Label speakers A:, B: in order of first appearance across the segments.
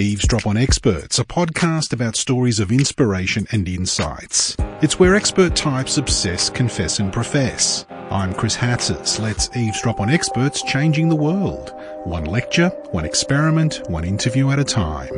A: Eavesdrop on Experts, a podcast about stories of inspiration and insights. It's where expert types obsess, confess and profess. I'm Chris Hatzis. Let's eavesdrop on experts changing the world. One lecture, one experiment, one interview at a time.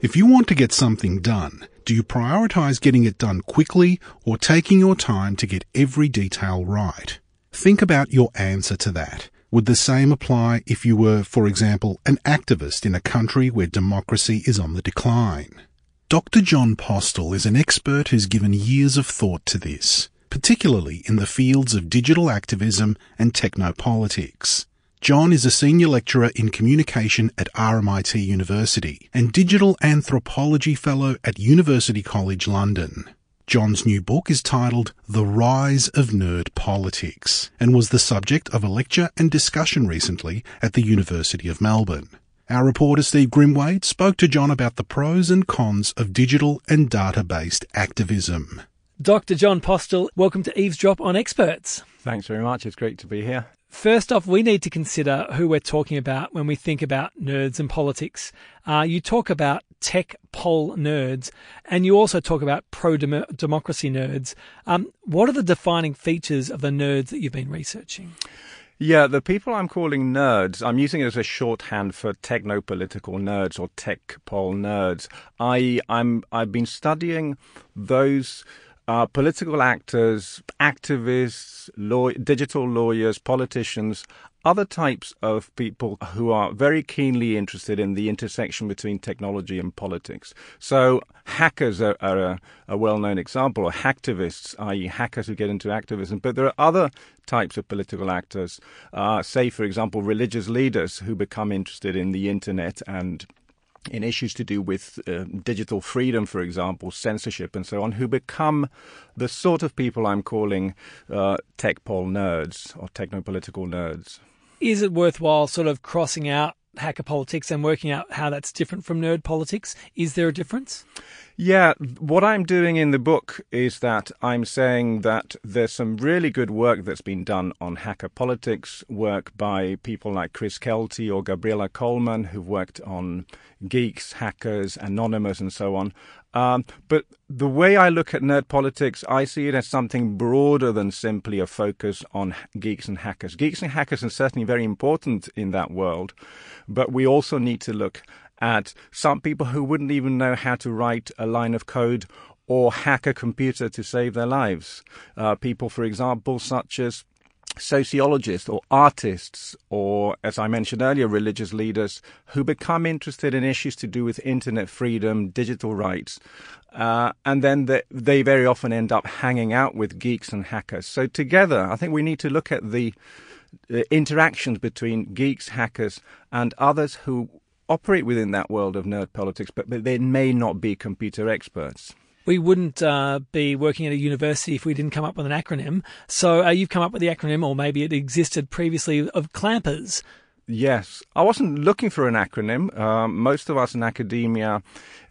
A: If you want to get something done, do you prioritize getting it done quickly or taking your time to get every detail right? Think about your answer to that. Would the same apply if you were, for example, an activist in a country where democracy is on the decline? Dr. John Postill is an expert who's given years of thought to this, particularly in the fields of digital activism and technopolitics. John is a senior lecturer in communication at RMIT University and digital anthropology fellow at University College London. John's new book is titled The Rise of Nerd Politics and was the subject of a lecture and discussion recently at the University of Melbourne. Our reporter Steve Grimwade spoke to John about the pros and cons of digital and data based activism.
B: Dr. John Postill, welcome to Eavesdrop on Experts.
C: Thanks very much. It's great to be here.
B: First off, we need to consider who we're talking about when we think about nerds and politics. Uh, you talk about tech pol nerds, and you also talk about pro democracy nerds. Um, what are the defining features of the nerds that you've been researching?
C: Yeah, the people I'm calling nerds, I'm using it as a shorthand for techno-political nerds or tech pol nerds. I, I'm, I've been studying those uh, political actors, activists, law- digital lawyers, politicians, other types of people who are very keenly interested in the intersection between technology and politics. So, hackers are, are a, a well known example, or hacktivists, i.e., hackers who get into activism. But there are other types of political actors, uh, say, for example, religious leaders who become interested in the internet and in issues to do with uh, digital freedom, for example, censorship, and so on, who become the sort of people I'm calling uh, tech pol nerds or technopolitical nerds.
B: Is it worthwhile sort of crossing out hacker politics and working out how that's different from nerd politics? Is there a difference?
C: Yeah, what I'm doing in the book is that I'm saying that there's some really good work that's been done on hacker politics, work by people like Chris Kelty or Gabriella Coleman, who've worked on geeks, hackers, anonymous, and so on. Um, but the way I look at nerd politics, I see it as something broader than simply a focus on geeks and hackers. Geeks and hackers are certainly very important in that world, but we also need to look at some people who wouldn't even know how to write a line of code or hack a computer to save their lives. Uh, people, for example, such as sociologists or artists or, as I mentioned earlier, religious leaders who become interested in issues to do with internet freedom, digital rights, uh, and then they, they, very often end up hanging out with geeks and hackers. So together, I think we need to look at the, the interactions between geeks, hackers, and others who operate within that world of nerd politics, but, but they may not be computer experts.
B: We wouldn't uh, be working at a university if we didn't come up with an acronym. So uh, you've come up with the acronym, or maybe it existed previously, of clampers.
C: Yes, I wasn't looking for an acronym. Um, most of us in academia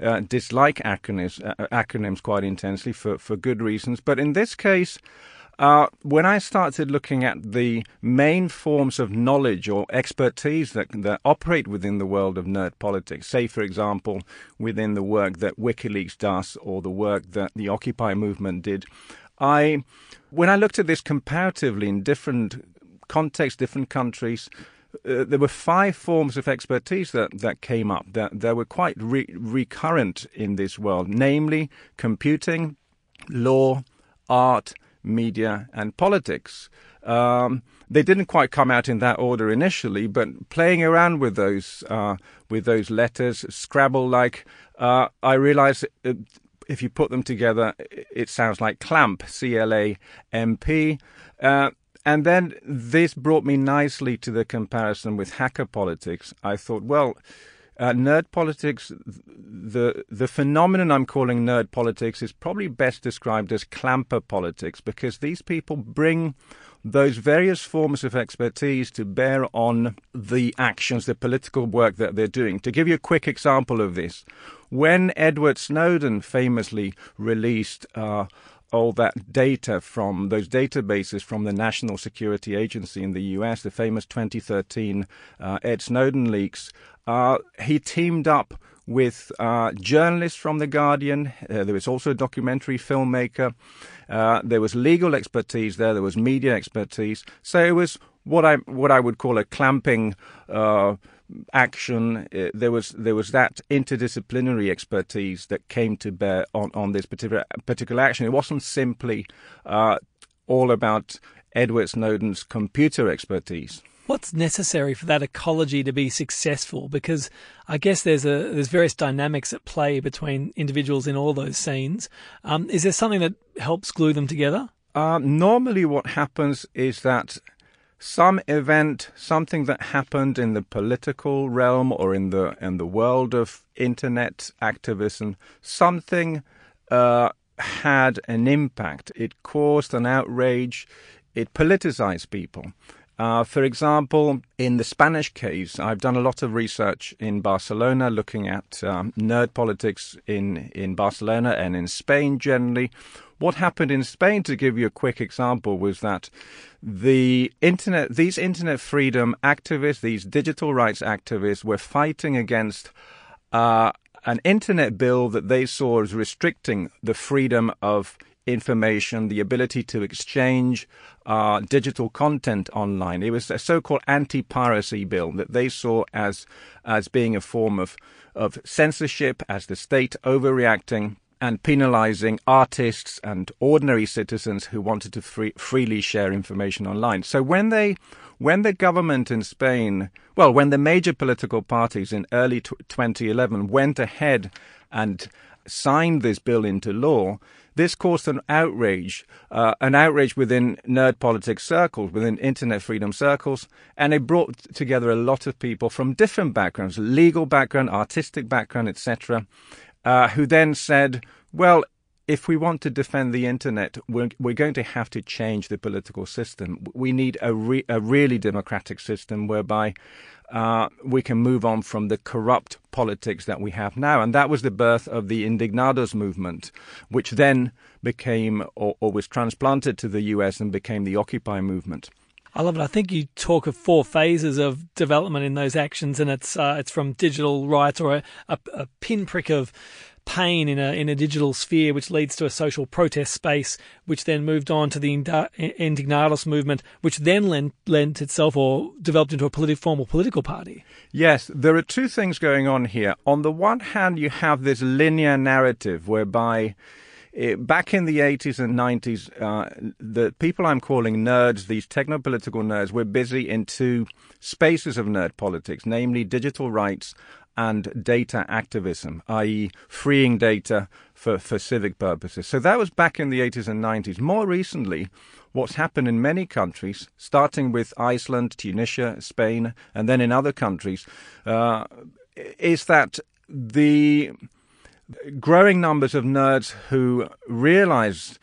C: uh, dislike acronyms, uh, acronyms quite intensely for, for good reasons. But in this case, uh, when I started looking at the main forms of knowledge or expertise that, that operate within the world of nerd politics, say, for example, within the work that WikiLeaks does or the work that the Occupy movement did, I, when I looked at this comparatively in different contexts, different countries, uh, there were five forms of expertise that, that came up that, that were quite re- recurrent in this world, namely computing, law, art, media, and politics. Um, they didn't quite come out in that order initially, but playing around with those uh, with those letters, Scrabble like, uh, I realized if you put them together, it sounds like clamp, C L A M P. Uh, and then this brought me nicely to the comparison with hacker politics. I thought, well, uh, nerd politics, the the phenomenon I'm calling nerd politics is probably best described as clamper politics because these people bring those various forms of expertise to bear on the actions, the political work that they're doing. To give you a quick example of this, when Edward Snowden famously released uh, all that data from those databases from the National Security Agency in the US, the famous 2013 uh, Ed Snowden leaks, uh, he teamed up with uh, journalists from The Guardian. Uh, there was also a documentary filmmaker. Uh, there was legal expertise there. There was media expertise. So it was what I what I would call a clamping uh, action. Uh, there was there was that interdisciplinary expertise that came to bear on, on this particular particular action. It wasn't simply uh, all about Edward Snowden's computer expertise.
B: What's necessary for that ecology to be successful? Because I guess there's a there's various dynamics at play between individuals in all those scenes. Um, is there something that helps glue them together?
C: Uh, normally, what happens is that some event, something that happened in the political realm or in the in the world of internet activism, something uh, had an impact. It caused an outrage. It politicized people. Uh, for example, in the Spanish case, I've done a lot of research in Barcelona looking at um, nerd politics in, in Barcelona and in Spain generally. What happened in Spain, to give you a quick example, was that the internet, these internet freedom activists, these digital rights activists, were fighting against uh, an internet bill that they saw as restricting the freedom of information, the ability to exchange uh, digital content online. It was a so-called anti-piracy bill that they saw as as being a form of of censorship, as the state overreacting and penalizing artists and ordinary citizens who wanted to free, freely share information online. So when they when the government in Spain, well, when the major political parties in early t- 2011 went ahead and signed this bill into law, this caused an outrage, uh, an outrage within nerd politics circles, within internet freedom circles, and it brought together a lot of people from different backgrounds, legal background, artistic background, etc., uh, who then said, well, if we want to defend the internet, we're, we're, going to have to change the political system. We need a, re, a really democratic system whereby uh, we can move on from the corrupt politics that we have now. And that was the birth of the Indignados movement, which then became or, or was transplanted to the US and became the Occupy movement.
B: I love it. I think you talk of four phases of development in those actions, and it's uh, it's from digital rights or a, a, a pinprick of pain in a in a digital sphere, which leads to a social protest space, which then moved on to the Indignados movement, which then lent, lent itself or developed into a politi- formal political party.
C: Yes, there are two things going on here. On the one hand, you have this linear narrative whereby. It, eh, back in the 80s and 90s, uh, the people I'm calling nerds, these techno political nerds, were busy in two spaces of nerd politics, namely digital rights and data activism, i.e., freeing data for, for civic purposes. So that was back in the 80s and 90s. More recently, what's happened in many countries, starting with Iceland, Tunisia, Spain, and then in other countries, uh, is that the growing numbers of nerds who realized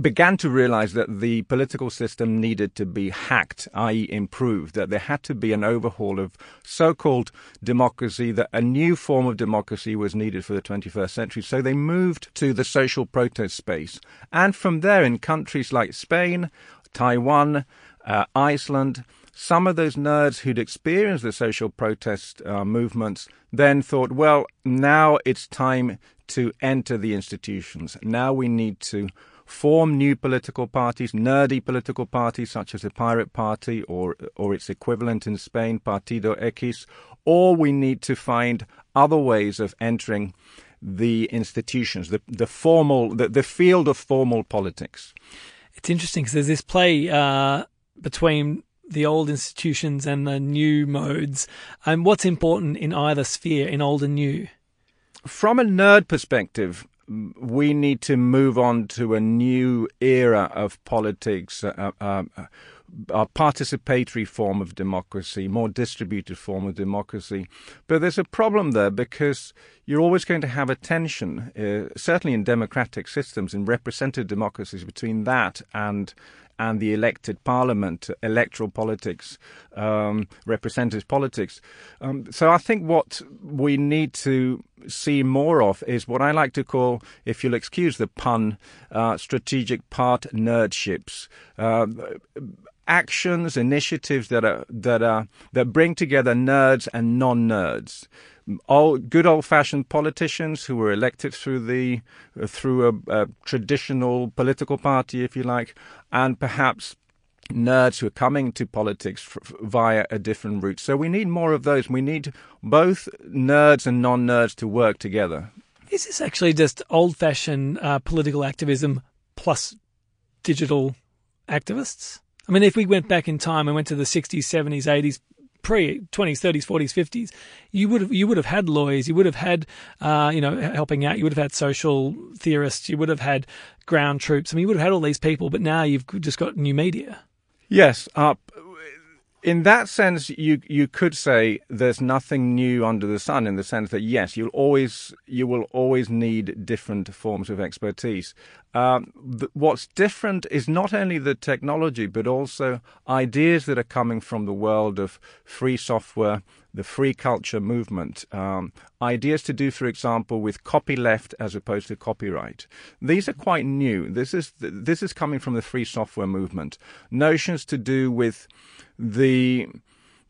C: began to realize that the political system needed to be hacked, i.e., improved, that there had to be an overhaul of so called democracy, that a new form of democracy was needed for the 21st century. So they moved to the social protest space. And from there, in countries like Spain, Taiwan, uh, Iceland, some of those nerds who'd experienced the social protest uh, movements then thought, well, now it's time to enter the institutions. Now we need to form new political parties, nerdy political parties such as the Pirate Party or or its equivalent in Spain, Partido X, or we need to find other ways of entering the institutions, the the formal, the, the field of formal politics.
B: It's interesting because there's this play uh, between the old institutions and the new modes. And what's important in either sphere, in old and new?
C: From a nerd perspective, we need to move on to a new era of politics, uh, uh, uh, a participatory form of democracy, more distributed form of democracy. But there's a problem there because you're always going to have a tension, uh, certainly in democratic systems, in representative democracies, between that and and the elected parliament, electoral politics, um, representative politics. Um, so I think what we need to see more of is what I like to call, if you'll excuse the pun, uh, strategic part nerdships. Uh, actions, initiatives that are that are that bring together nerds and non-nerds. Old, good old-fashioned politicians who were elected through the through a, a traditional political party, if you like, and perhaps nerds who are coming to politics f- via a different route. So we need more of those. We need both nerds and non-nerds to work together.
B: Is this actually just old-fashioned uh, political activism plus digital activists? I mean, if we went back in time and went to the 60s, 70s, 80s, pre 20s, 30s, 40s, 50s, you would have you would have had lawyers, you would have had uh, you know helping out, you would have had social theorists, you would have had ground troops. I mean, you would have had all these people, but now you've just got new media.
C: Yes, uh, in that sense, you you could say there's nothing new under the sun in the sense that yes, you'll always you will always need different forms of expertise. Um, what's different is not only the technology, but also ideas that are coming from the world of free software, the free culture movement. Um, ideas to do, for example, with copyleft as opposed to copyright. These are quite new. This is this is coming from the free software movement. Notions to do with the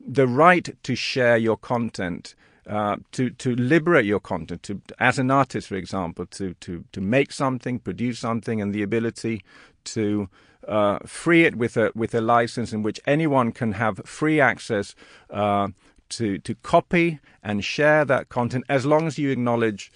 C: the right to share your content, uh, to to liberate your content, to as an artist, for example, to to to make something, produce something, and the ability to uh, free it with a with a license in which anyone can have free access. Uh, to, to copy and share that content as long as you acknowledge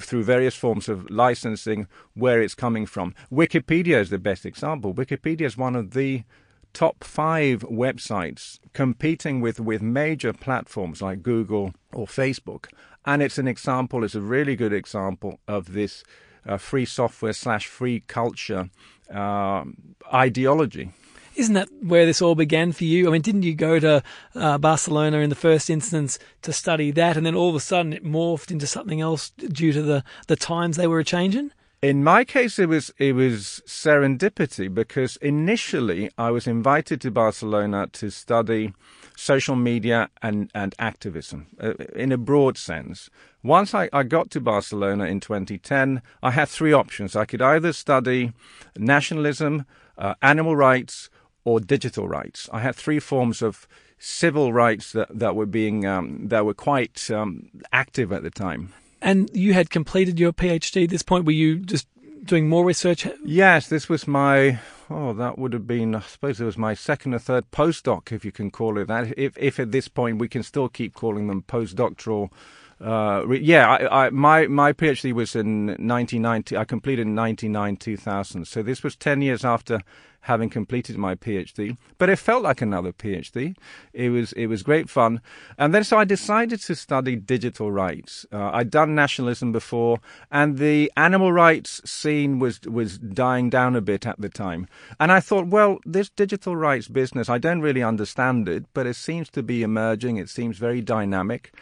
C: through various forms of licensing where it's coming from. Wikipedia is the best example. Wikipedia is one of the top five websites competing with, with major platforms like Google or Facebook. And it's an example, it's a really good example of this uh, free software slash free culture uh, ideology.
B: Isn't that where this all began for you? I mean, didn't you go to uh, Barcelona in the first instance to study that, and then all of a sudden it morphed into something else due to the, the times they were changing?
C: In my case, it was it was serendipity because initially I was invited to Barcelona to study social media and, and activism uh, in a broad sense. Once I, I got to Barcelona in 2010, I had three options. I could either study nationalism, uh, animal rights, or digital rights. I had three forms of civil rights that, that were being um, that were quite um, active at the time.
B: And you had completed your PhD at this point. Were you just doing more research?
C: Yes, this was my oh, that would have been I suppose it was my second or third postdoc, if you can call it that. If if at this point we can still keep calling them postdoctoral. Uh, yeah, I, I, my my PhD was in 1990. I completed in 1999 2000. So this was 10 years after having completed my PhD, but it felt like another PhD. It was it was great fun, and then so I decided to study digital rights. Uh, I'd done nationalism before, and the animal rights scene was was dying down a bit at the time. And I thought, well, this digital rights business, I don't really understand it, but it seems to be emerging. It seems very dynamic,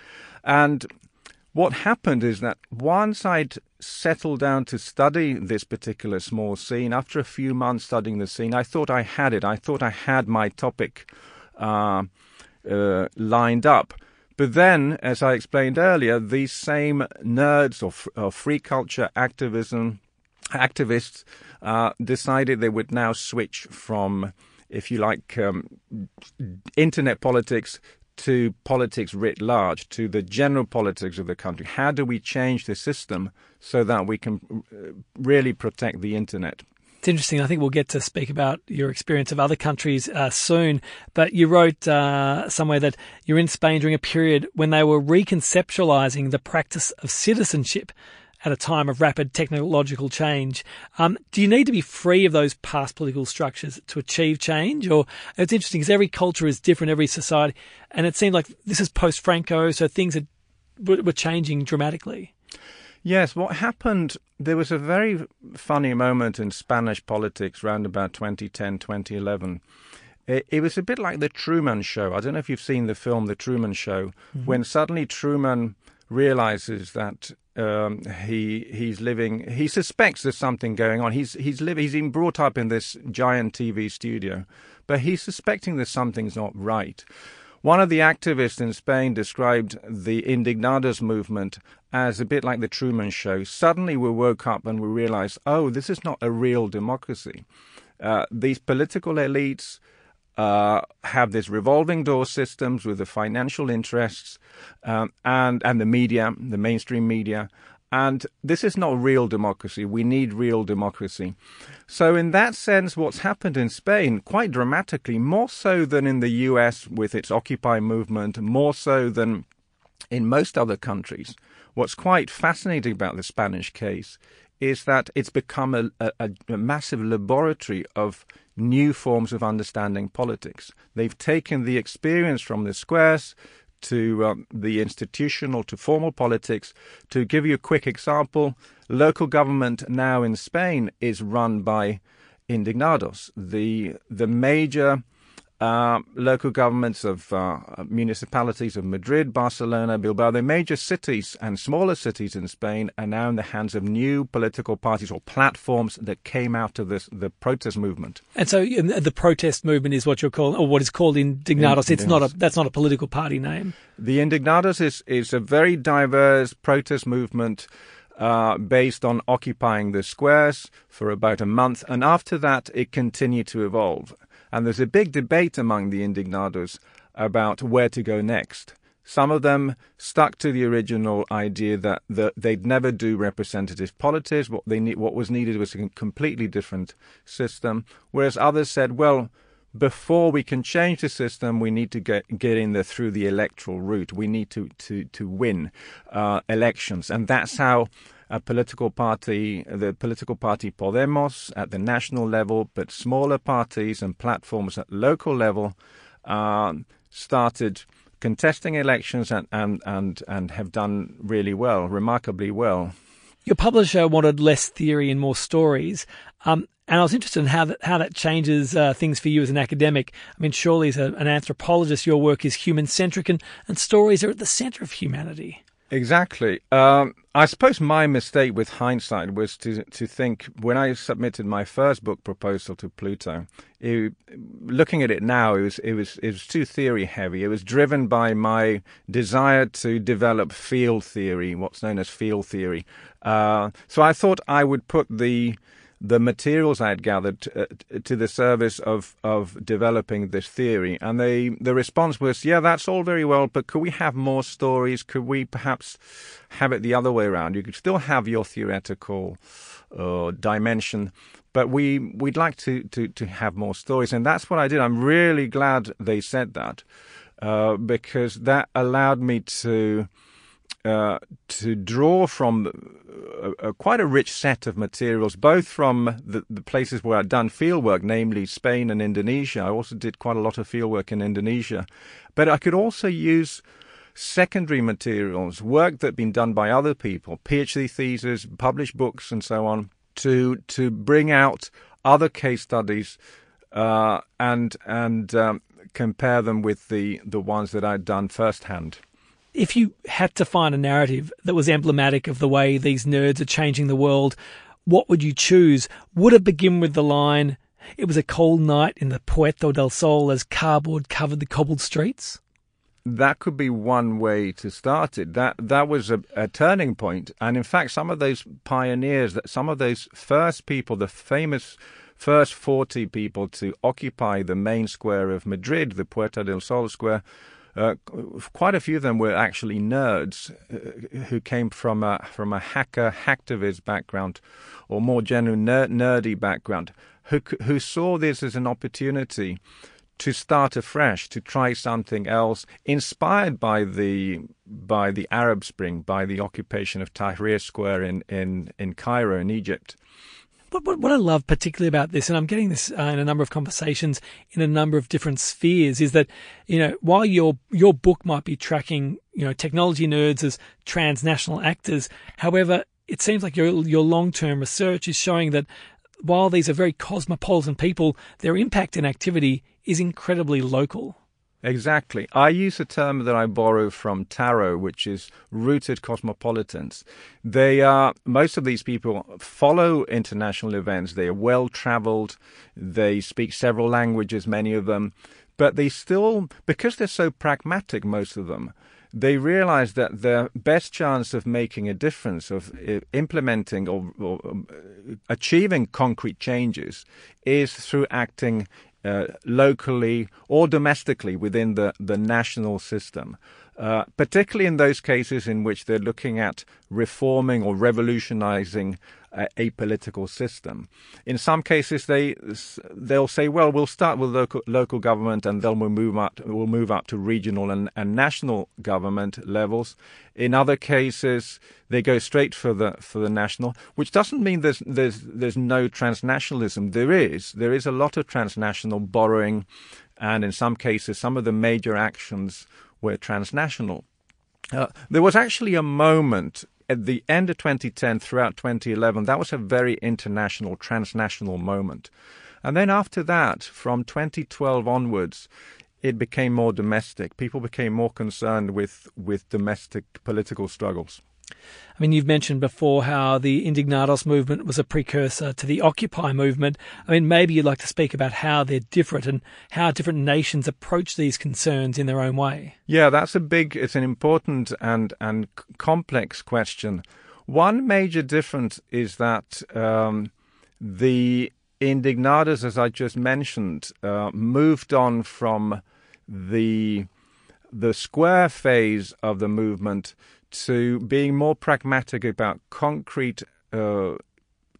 C: and what happened is that once I'd settled down to study this particular small scene, after a few months studying the scene, I thought I had it. I thought I had my topic uh, uh, lined up. But then, as I explained earlier, these same nerds or, or free culture activism activists uh, decided they would now switch from, if you like, um, internet politics to politics writ large, to the general politics of the country. How do we change the system so that we can uh, really protect the internet?
B: It's interesting. I think we'll get to speak about your experience of other countries uh, soon. But you wrote uh, somewhere that you're in Spain during a period when they were reconceptualizing the practice of citizenship at a time of rapid technological change. Um, do you need to be free of those past political structures to achieve change? Or it's interesting because every culture is different, every society, and it seemed like this is post Franco, so things are, were changing dramatically.
C: Yes, what happened, there was a very funny moment in Spanish politics around about 2010, 2011. It, it, was a bit like the Truman Show. I don't know if you've seen the film The Truman Show, mm-hmm. when suddenly Truman realizes that um, he he's living. He suspects there's something going on. He's he's living. He's been brought up in this giant TV studio, but he's suspecting that something's not right. One of the activists in Spain described the Indignados movement as a bit like the Truman Show. Suddenly we woke up and we realized, oh, this is not a real democracy. Uh, these political elites uh, have this revolving door systems with the financial interests um, and and the media, the mainstream media, and this is not real democracy. We need real democracy. So, in that sense, what's happened in Spain, quite dramatically, more so than in the US with its Occupy movement, more so than in most other countries, what's quite fascinating about the Spanish case is that it's become a, a, a, massive laboratory of new forms of understanding politics. They've taken the experience from the squares to um, the institutional to formal politics. To give you a quick example, local government now in Spain is run by indignados. The the major uh, local governments of uh, municipalities of Madrid, Barcelona, Bilbao, the major cities and smaller cities in Spain are now in the hands of new political parties or platforms that came out of this, the protest movement.
B: And so the protest movement is what you're calling, or what is called Indignados. It's not a, that's not a political party name.
C: The Indignados is, is a very diverse protest movement. Uh, based on occupying the squares for about a month, and after that, it continued to evolve. And there's a big debate among the indignados about where to go next. Some of them stuck to the original idea that, they'd never do representative politics. What they need, what was needed was a completely different system. Whereas others said, well, before we can change the system, we need to get get in there through the electoral route. We need to to to win uh, elections, and that's how a political party, the political party Podemos at the national level, but smaller parties and platforms at local level uh, started contesting elections and, and, and, and have done really well, remarkably well.
B: Your publisher wanted less theory and more stories. Um, and I was interested in how that, how that changes uh, things for you as an academic. I mean, surely as a, an anthropologist, your work is human centric and, and stories are at the center of humanity.
C: Exactly. Um, I suppose my mistake with hindsight was to to think when I submitted my first book proposal to Pluto. It, looking at it now, it was it was it was too theory heavy. It was driven by my desire to develop field theory, what's known as field theory. Uh, so I thought I would put the the materials I had gathered to, uh, to, the service of, of developing this theory. And they, the response was, yeah, that's all very well, but could we have more stories? Could we perhaps have it the other way around? You could still have your theoretical uh, dimension, but we, we'd like to, to, to have more stories. And that's what I did. I'm really glad they said that uh, because that allowed me to uh, to draw from a, a, quite a rich set of materials, both from the, the places where I'd done fieldwork, namely Spain and Indonesia. I also did quite a lot of fieldwork in Indonesia. But I could also use secondary materials, work that had been done by other people, PhD theses, published books, and so on, to to bring out other case studies uh, and and um, compare them with the the ones that I'd done firsthand
B: if you had to find a narrative that was emblematic of the way these nerds are changing the world, what would you choose? Would it begin with the line, it was a cold night in the Puerta del Sol as cardboard covered the cobbled streets?
C: That could be one way to start it. That that was a, a turning point, and in fact, some of those pioneers, that some of those first people, the famous first forty people to occupy the main square of Madrid, the Puerta del Sol square, uh, quite a few of them were actually nerds uh, who came from a from a hacker hacktivist background, or more general ner- nerdy background, who who saw this as an opportunity to start afresh, to try something else, inspired by the by the Arab Spring, by the occupation of Tahrir Square in in, in Cairo in Egypt.
B: What, what, what, I love particularly about this, and I'm getting this uh, in a number of conversations in a number of different spheres, is that you know while your your book might be tracking you know technology nerds as transnational actors, however, it seems like your your long term research is showing that while these are very cosmopolitan people, their impact and activity is incredibly local.
C: Exactly. I use a term that I borrow from Tarrow, which is rooted cosmopolitans. They are, most of these people follow international events. They are well traveled. They speak several languages, many of them, but they still, because they're so pragmatic, most of them, they realize that their best chance of making a difference, of uh, implementing or, or um, achieving concrete changes, is through acting uh, locally or domestically within the, the national system. Uh, particularly in those cases in which they're looking at reforming or revolutionizing a, a, political system. In some cases, they they'll say, "Well, we'll start with local local government, and then we'll move up we'll move up to regional and, and national government levels." In other cases, they go straight for the for the national, which doesn't mean there's there's there's no transnationalism. There is there is a lot of transnational borrowing, and in some cases, some of the major actions were transnational. Uh, there was actually a moment at the end of 2010 throughout 2011, that was a very international, transnational moment. And then after that, from 2012 onwards, it became more domestic. People became more concerned with, with domestic political struggles.
B: I mean, you've mentioned before how the Indignados movement was a precursor to the Occupy movement. I mean, maybe you'd like to speak about how they're different and how different nations approach these concerns in their own way.
C: Yeah, that's a big, it's an important and, and complex question. One major difference is that um, the Indignados, as I just mentioned, uh, moved on from the the square phase of the movement to being more pragmatic about concrete uh,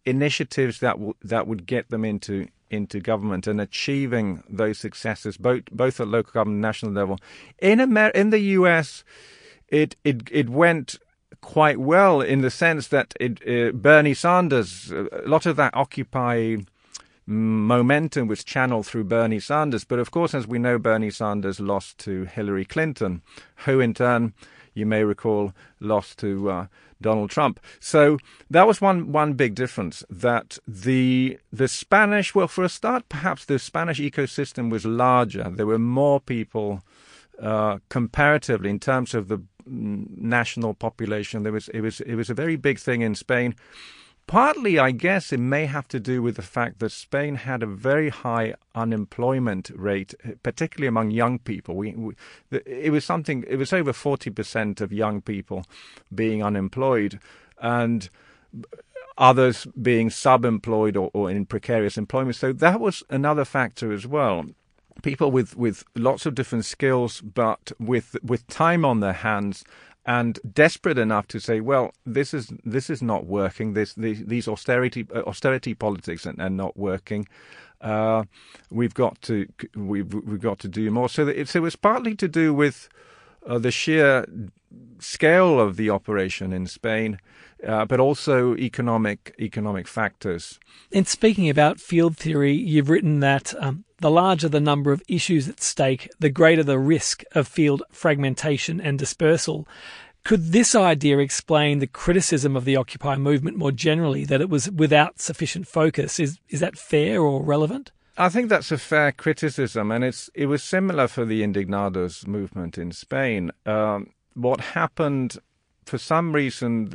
C: initiatives that will that would get them into into government and achieving those successes both both at local government and national level. In Amer- in the US, it it it went quite well in the sense that it, uh, Bernie Sanders, a lot of that Occupy momentum was channeled through Bernie Sanders. But of course, as we know, Bernie Sanders lost to Hillary Clinton, who in turn you may recall, lost to uh, Donald Trump. So that was one one big difference. That the the Spanish, well, for a start, perhaps the Spanish ecosystem was larger. There were more people uh, comparatively in terms of the mm, national population. There was it was it was a very big thing in Spain. Partly, I guess, it may have to do with the fact that Spain had a very high unemployment rate, eh, particularly among young people. We, we, it was something. It was over forty percent of young people being unemployed, and others being sub-employed or, or in precarious employment. So that was another factor as well people with, with lots of different skills, but with with time on their hands and desperate enough to say, well, this is this is not working. This these, austerity uh, austerity politics are, are not working. Uh, we've got to we've we've got to do more. So it, so it was partly to do with uh, the sheer scale of the operation in Spain, uh, but also economic economic factors.
B: In speaking about field theory, you've written that um, the larger the number of issues at stake, the greater the risk of field fragmentation and dispersal. Could this idea explain the criticism of the Occupy movement more generally that it was without sufficient focus? Is is that fair or relevant?
C: I think that's a fair criticism, and it's it was similar for the Indignados movement in Spain. Um, what happened, for some reason,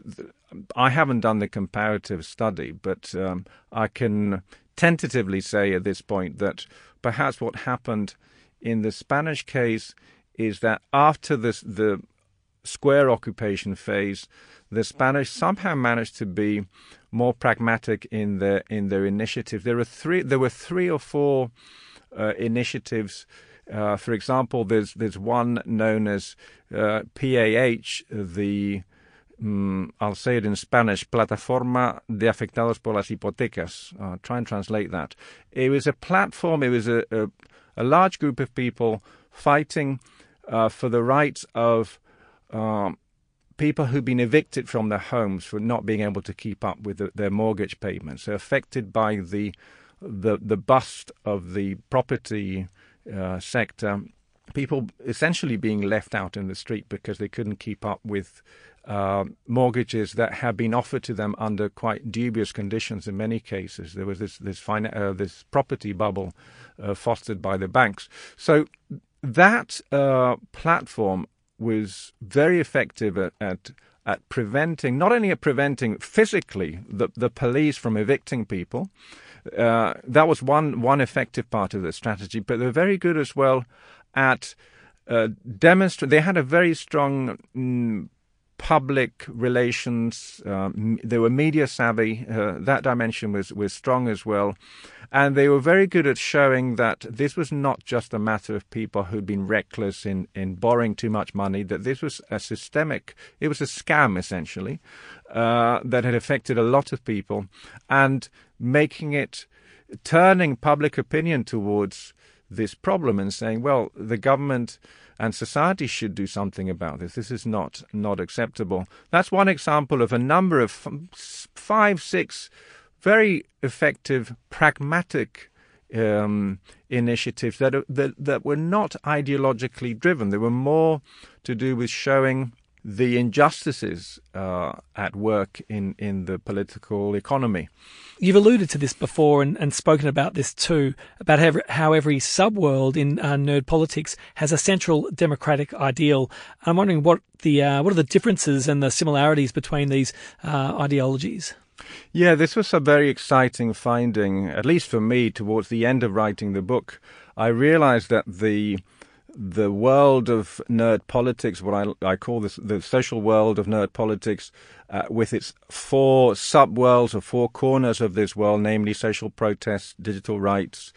C: I haven't done the comparative study, but um, I can tentatively say at this point that perhaps what happened in the Spanish case is that after this, the square occupation phase, the Spanish somehow managed to be more pragmatic in their in their initiative. There are three. There were three or four uh, initiatives. Uh, for example, there's there's one known as uh, PAH, the um, I'll say it in Spanish, Plataforma de Afectados por las Hipotecas. I'll try and translate that. It was a platform. It was a a, a large group of people fighting uh, for the rights of um, people who've been evicted from their homes for not being able to keep up with the, their mortgage payments, so affected by the the the bust of the property uh, sector, people essentially being left out in the street because they couldn't keep up with uh, mortgages that had been offered to them under quite dubious conditions in many cases. There was this this, fina- uh, this property bubble uh, fostered by the banks. So that uh, platform was very effective at, at at preventing, not only at preventing physically the, the police from evicting people, uh, that was one, one effective part of the strategy, but they're very good as well at uh, demonstrate. They had a very strong mm, public relations. Um, they were media savvy. Uh, that dimension was was strong as well, and they were very good at showing that this was not just a matter of people who'd been reckless in in borrowing too much money. That this was a systemic. It was a scam essentially uh, that had affected a lot of people, and making it turning public opinion towards this problem and saying, well, the government and society should do something about this. This is not not acceptable. That's one example of a number of five, six very effective, pragmatic um, initiatives that, that that were not ideologically driven. They were more to do with showing the injustices uh, at work in, in the political economy.
B: You've alluded to this before and, and spoken about this too, about how, how every subworld in uh, nerd politics has a central democratic ideal. I'm wondering what the uh, what are the differences and the similarities between these uh, ideologies?
C: Yeah, this was a very exciting finding, at least for me, towards the end of writing the book. I realized that the the world of nerd politics, what I, I call this the social world of nerd politics, uh, with its four sub-worlds or four corners of this world, namely social protests, digital rights,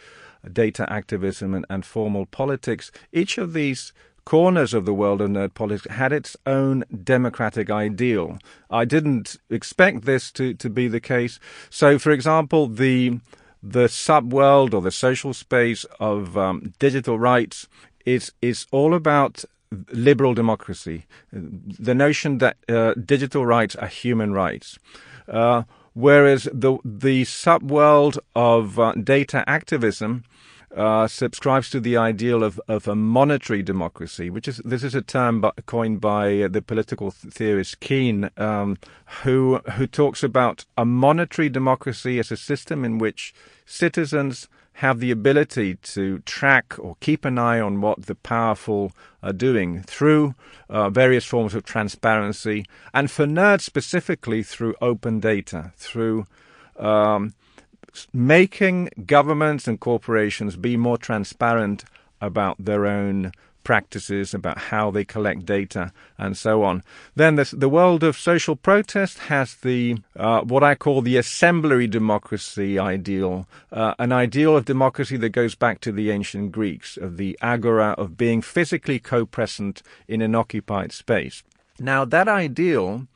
C: data activism, and, and formal politics. Each of these corners of the world of nerd politics had its own democratic ideal. I didn't expect this to, to be the case. So, for example, the the sub-world or the social space of um, digital rights is is all about liberal democracy, the notion that uh, digital rights are human rights. Uh, whereas the the subworld of uh, data activism uh, subscribes to the ideal of, of a monitory democracy, which is this is a term by, coined by the political theorist Keane, um, who who talks about a monitory democracy as a system in which citizens have the ability to track or keep an eye on what the powerful are doing through uh, various forms of transparency, and for nerds specifically through open data, through um, making governments and corporations be more transparent about their own practices, about how they collect data, and so on. Then the world of social protest has the uh, what I call the assembly democracy ideal, uh, an ideal of democracy that goes back to the ancient Greeks, of the agora, of being physically co-present in an occupied space. Now that ideal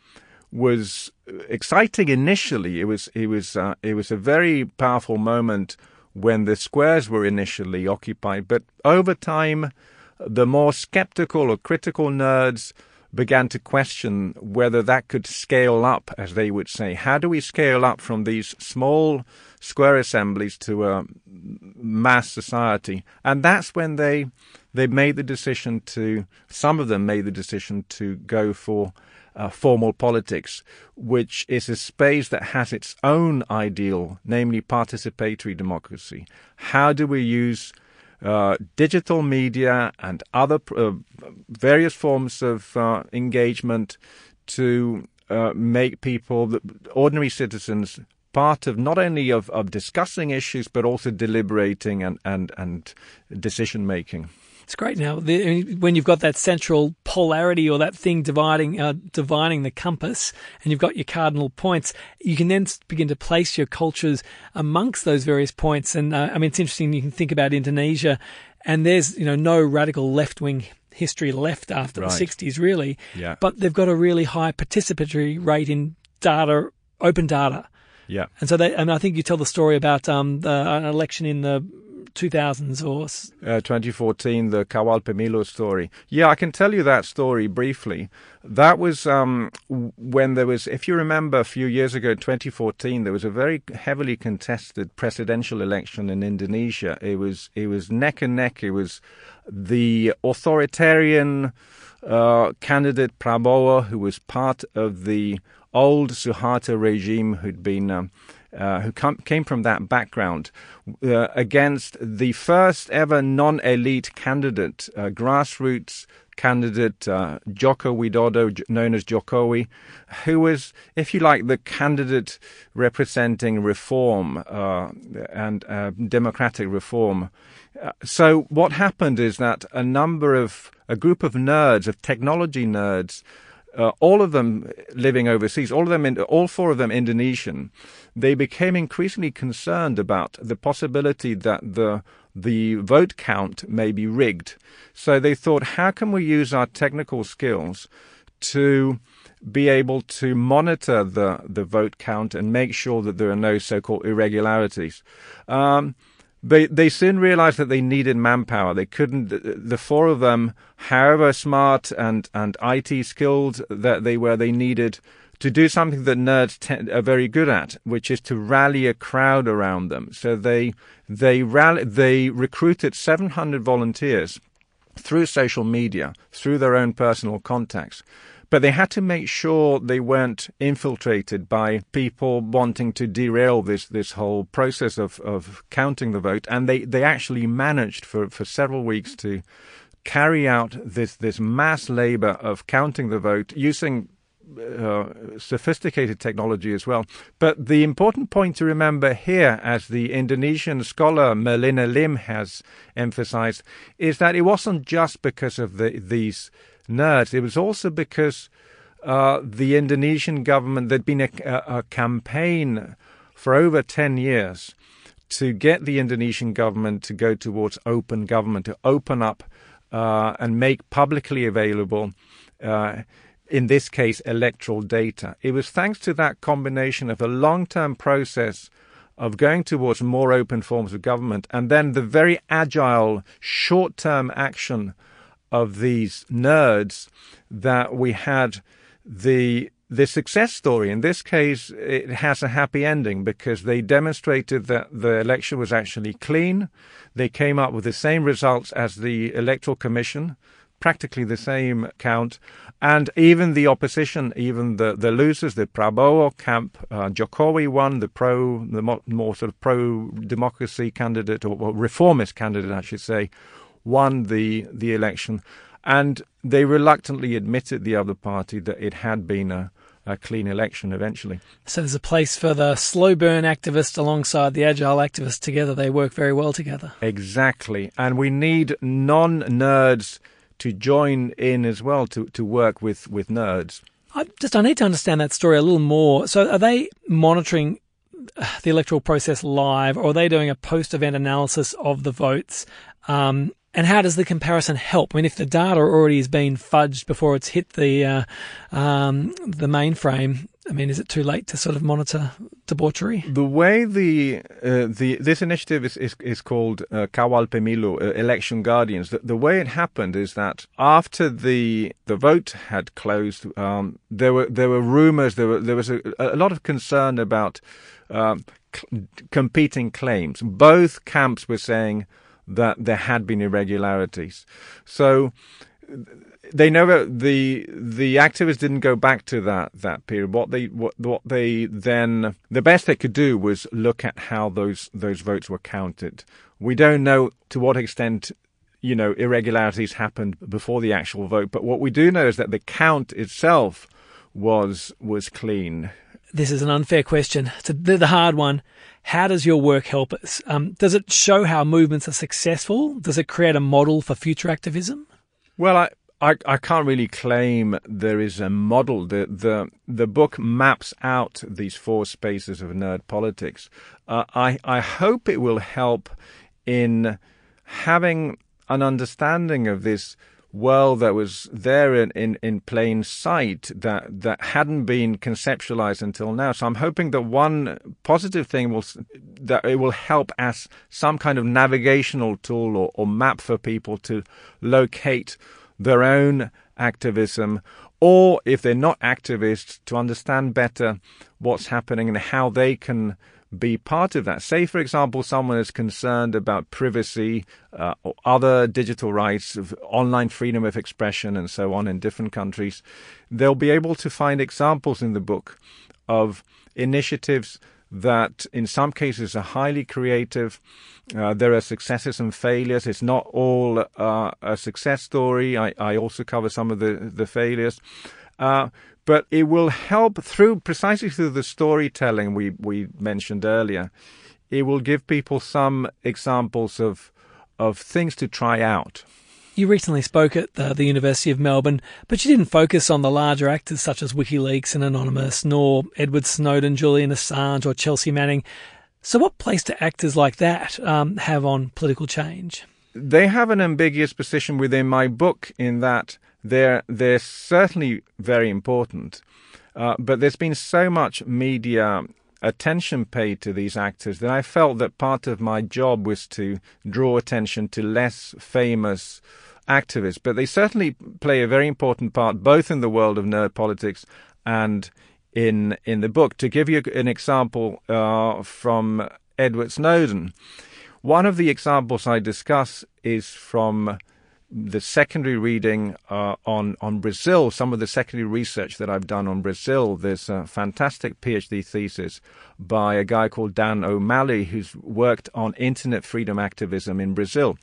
C: was exciting initially. It was it was uh, it was a very powerful moment when the squares were initially occupied, but over time the more skeptical or critical nerds began to question whether that could scale up, as they would say. How do we scale up from these small square assemblies to a mass society? And that's when they they made the decision to. Some of them made the decision to go for. Uh, formal politics, which is a space that has its own ideal, namely participatory democracy. How do we use uh, digital media and other uh, various forms of uh, engagement to uh, make people, ordinary citizens, part of not only of, of discussing issues but also deliberating and, and, and decision making.
B: It's great now the, when you've got that central polarity or that thing dividing uh, dividing the compass, and you've got your cardinal points. You can then begin to place your cultures amongst those various points. And uh, I mean, it's interesting. You can think about Indonesia, and there's you know no radical left wing history left after right. the 60s, really.
C: Yeah.
B: But they've got a really high participatory rate in data, open data.
C: Yeah.
B: And so they, and I think you tell the story about um, the, an election in the 2000s or
C: uh, 2014 the Kawal Pemilu story. Yeah, I can tell you that story briefly. That was um, when there was, if you remember, a few years ago, 2014, there was a very heavily contested presidential election in Indonesia. It was it was neck and neck. It was the authoritarian uh, candidate Prabowo, who was part of the old Suharto regime, who'd been um, uh, who com- came from that background uh, against the first ever non elite candidate, uh, grassroots candidate uh, Joko Widodo, known as Jokowi, who was, if you like, the candidate representing reform uh, and uh, democratic reform. So what happened is that a number of a group of nerds, of technology nerds, uh, all of them living overseas, all of them, in, all four of them Indonesian, they became increasingly concerned about the possibility that the the vote count may be rigged. So they thought, how can we use our technical skills to be able to monitor the, the vote count and make sure that there are no so-called irregularities. Um, they they soon realized that they needed manpower. They couldn't. The four of them, however smart and and IT skilled that they were, they needed to do something that nerds are very good at, which is to rally a crowd around them. So they they rally, they recruited 700 volunteers through social media, through their own personal contacts. But they had to make sure they weren't infiltrated by people wanting to derail this, this whole process of, of counting the vote. And they, they actually managed for, for several weeks to carry out this, this mass labor of counting the vote using uh, sophisticated technology as well. But the important point to remember here, as the Indonesian scholar Merlyna Lim has emphasized, is that it wasn't just because of the, these nerds, it was also because uh, the Indonesian government, there'd been a, a, campaign for over 10 years to get the Indonesian government to go towards open government, to open up uh, and make publicly available uh, in this case, electoral data. It was thanks to that combination of a long term process of going towards more open forms of government and then the very agile short term action of these nerds that we had the the success story. In this case, it has a happy ending because they demonstrated that the election was actually clean. They came up with the same results as the Electoral Commission, practically the same count. And even the opposition, even the, the losers, the Prabowo camp, uh, Jokowi won, the pro, the more, more sort of pro democracy candidate, or, or reformist candidate, I should say, won the, the election. And they reluctantly admitted, the other party, that it had been a, a clean election eventually.
B: So there's a place for the slow burn activist alongside the agile activist together. They work very well together.
C: Exactly. And we need non nerds to join in as well to, to work with, with nerds.
B: I just I need to understand that story a little more. So are they monitoring the electoral process live, or are they doing a post-event analysis of the votes? Um, and how does the comparison help? I mean, if the data already has been fudged before it's hit the uh, um, the mainframe, I mean, is it too late to sort of monitor debauchery?
C: The way the uh, the this initiative is is, is called uh, Kawal Pemilu, uh, Election Guardians. The, the, way it happened is that after the the vote had closed, um, there were there were rumors. There were there was a, a lot of concern about um, c- competing claims. Both camps were saying that there had been irregularities. So they never the the activists didn't go back to that that period. What they what what they then the best they could do was look at how those those votes were counted. We don't know to what extent you know irregularities happened before the actual vote, but what we do know is that the count itself was was clean.
B: This is an unfair question. It's a, the hard one. How does your work help us? Um, does it show how movements are successful? Does it create a model for future activism?
C: Well, I, I, I can't really claim there is a model. The, the, the book maps out these four spaces of nerd politics. Uh, I, I hope it will help in having an understanding of this world that was there in, in, in plain sight that, that hadn't been conceptualized until now. So I'm hoping that one positive thing will that it will help as some kind of navigational tool or, or map for people to locate their own activism, or if they're not activists, to understand better what's happening and how they can be part of that. Say, for example, someone is concerned about privacy uh, or other digital rights, online freedom of expression, and so on in different countries. They'll be able to find examples in the book of initiatives that in some cases are highly creative. Uh, there are successes and failures. It's not all uh, a success story. I, I, also cover some of the, the failures. Uh, but it will help through precisely through the storytelling we, we mentioned earlier. It will give people some examples of of things to try out.
B: You recently spoke at the, the, University of Melbourne, but you didn't focus on the larger actors such as WikiLeaks and Anonymous, nor Edward Snowden, Julian Assange, or Chelsea Manning. So, what place do actors like that um, have on political change?
C: They have an ambiguous position within my book in that they're they're certainly very important, uh, but there's been so much media attention paid to these actors that I felt that part of my job was to draw attention to less famous activists, but they certainly play a very important part both in the world of nerd politics and in in the book. To give you an example uh, from Edward Snowden, one of the examples I discuss is from the secondary reading uh, on on Brazil, some of the secondary research that I've done on Brazil. There's a fantastic PhD thesis by a guy called Dan O'Maley who's worked on internet freedom activism in Brazil.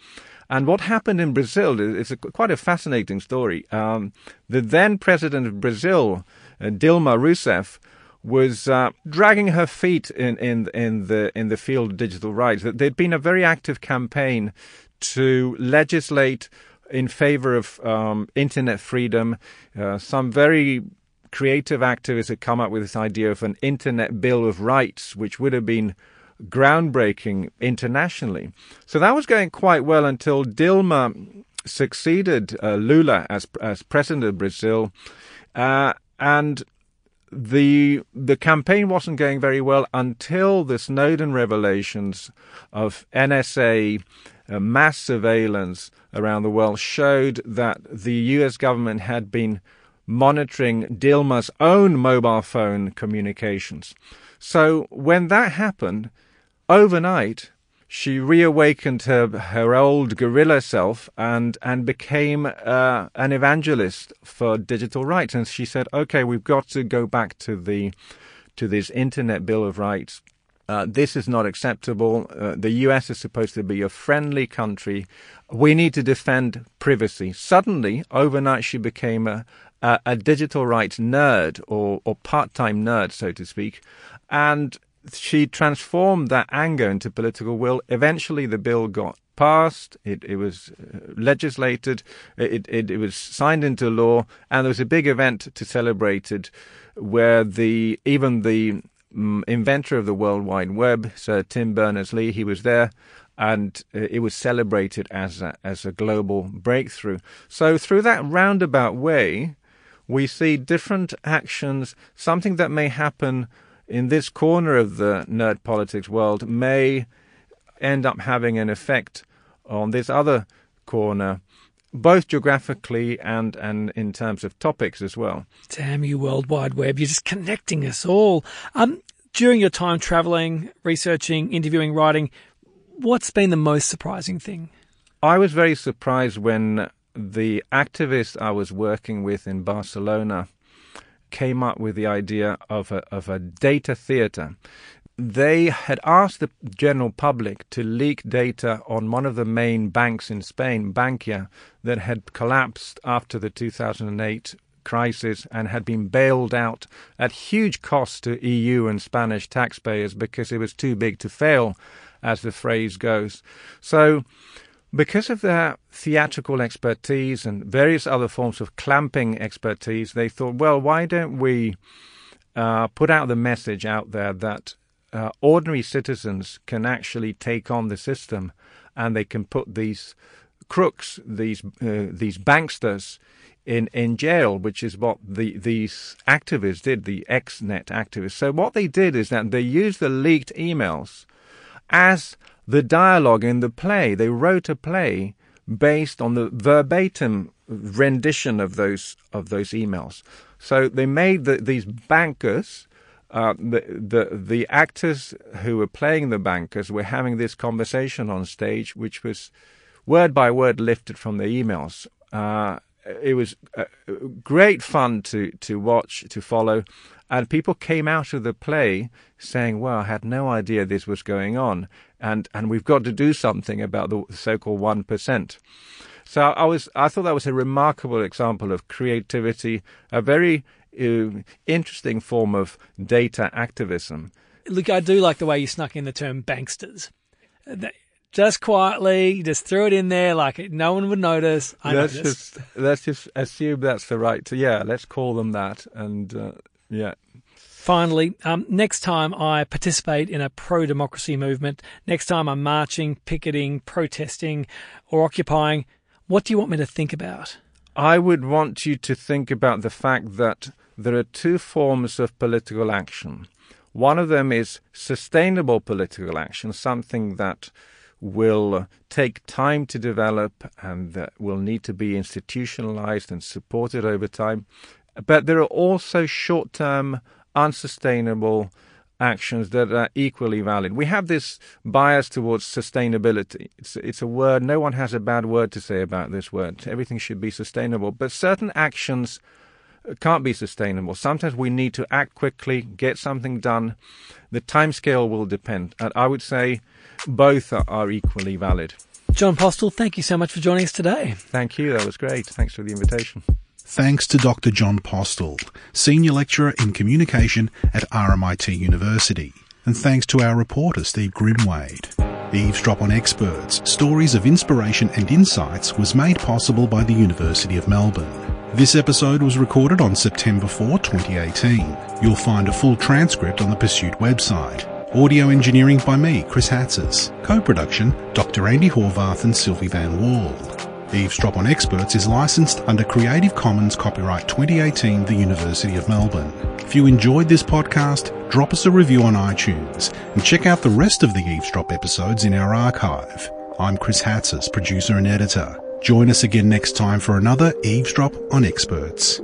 C: And what happened in Brazil is a, quite a fascinating story. Um, the then president of Brazil, uh, Dilma Rousseff, was uh, dragging her feet in, in, in, the, in the field of digital rights. There'd been a very active campaign to legislate in favor of um, internet freedom. Uh, some very creative activists had come up with this idea of an internet bill of rights, which would have been groundbreaking internationally. So that was going quite well until Dilma succeeded uh, Lula as as president of Brazil, uh, and the the campaign wasn't going very well until the Snowden revelations of NSA uh, mass surveillance around the world showed that the U.S. government had been monitoring Dilma's own mobile phone communications. So when that happened, overnight, she reawakened her her old guerrilla self and and became uh, an evangelist for digital rights. And she said, "Okay, we've got to go back to the to this Internet Bill of Rights. Uh, this is not acceptable. Uh, the U.S. is supposed to be a friendly country. We need to defend privacy." Suddenly, overnight, she became a a, a digital rights nerd or or part time nerd, so to speak, and she transformed that anger into political will. Eventually, the bill got passed. It, it was uh, legislated. It, it, it was signed into law, and there was a big event to celebrate it, where the even the um, inventor of the World Wide Web, Sir Tim Berners-Lee, he was there, and uh, it was celebrated as a, as a global breakthrough. So through that roundabout way, we see different actions, something that may happen in this corner of the nerd politics world may end up having an effect on this other corner, both geographically and, and in terms of topics as well.
B: Damn you, World Wide Web. You're just connecting us all. Um, during your time traveling, researching, interviewing, writing, what's been the most surprising thing?
C: I was very surprised when the activist I was working with in Barcelona came up with the idea of a, of a data theater. They had asked the general public to leak data on one of the main banks in Spain, Bankia, that had collapsed after the 2008 crisis and had been bailed out at huge cost to EU and Spanish taxpayers because it was too big to fail, as the phrase goes. So because of their theatrical expertise and various other forms of clamping expertise, they thought, well, why don't we uh, put out the message out there that uh, ordinary citizens can actually take on the system and they can put these crooks, these uh, these banksters, in in jail, which is what the these activists did, the XNet activists. So what they did is that they used the leaked emails as the dialogue in the play. They wrote a play based on the verbatim rendition of those of those emails. So they made the, these bankers, uh, the, the the actors who were playing the bankers were having this conversation on stage, which was word by word lifted from the emails. Uh, it was uh, great fun to to watch to follow, And people came out of the play saying, well, I had no idea this was going on. And, and we've got to do something about the so-called 1%. So I was, I thought that was a remarkable example of creativity, a very uh, interesting form of data activism.
B: Look, I do like the way you snuck in the term banksters. Just quietly, just threw it in there like no one would notice. I
C: let's just let's just assume that's the right. To, yeah, let's call them that, and uh, yeah.
B: Finally, um, next time I participate in a pro democracy movement, next time I'm marching, picketing, protesting, or occupying, what do you want me to think about?
C: I would want you to think about the fact that there are two forms of political action. One of them is sustainable political action, something that will take time to develop and that will need to be institutionalized and supported over time. But there are also short term, unsustainable actions that are equally valid. We have this bias towards sustainability. It's, it's a word, no one has a bad word to say about this word. Everything should be sustainable. But certain actions can't be sustainable. Sometimes we need to act quickly, get something done. The timescale will depend. And I would say both are, are equally valid.
B: John Postill, thank you so much for joining us today.
C: Thank you. That was great. Thanks for the invitation.
A: Thanks to Dr. John Postill, Senior Lecturer in Communication at RMIT University. And thanks to our reporter, Steve Grimwade. Eavesdrop on Experts, Stories of Inspiration and Insights was made possible by the University of Melbourne. This episode was recorded on September 4, 2018. You'll find a full transcript on the Pursuit website. Audio engineering by me, Chris Hatzis. Co-production, Dr. Andi Horvath and Sylvie Van Wall. Eavesdrop on Experts is licensed under Creative Commons Copyright 2018, the University of Melbourne. If you enjoyed this podcast, drop us a review on iTunes and check out the rest of the Eavesdrop episodes in our archive. I'm Chris Hatzis, producer and editor. Join us again next time for another Eavesdrop on Experts.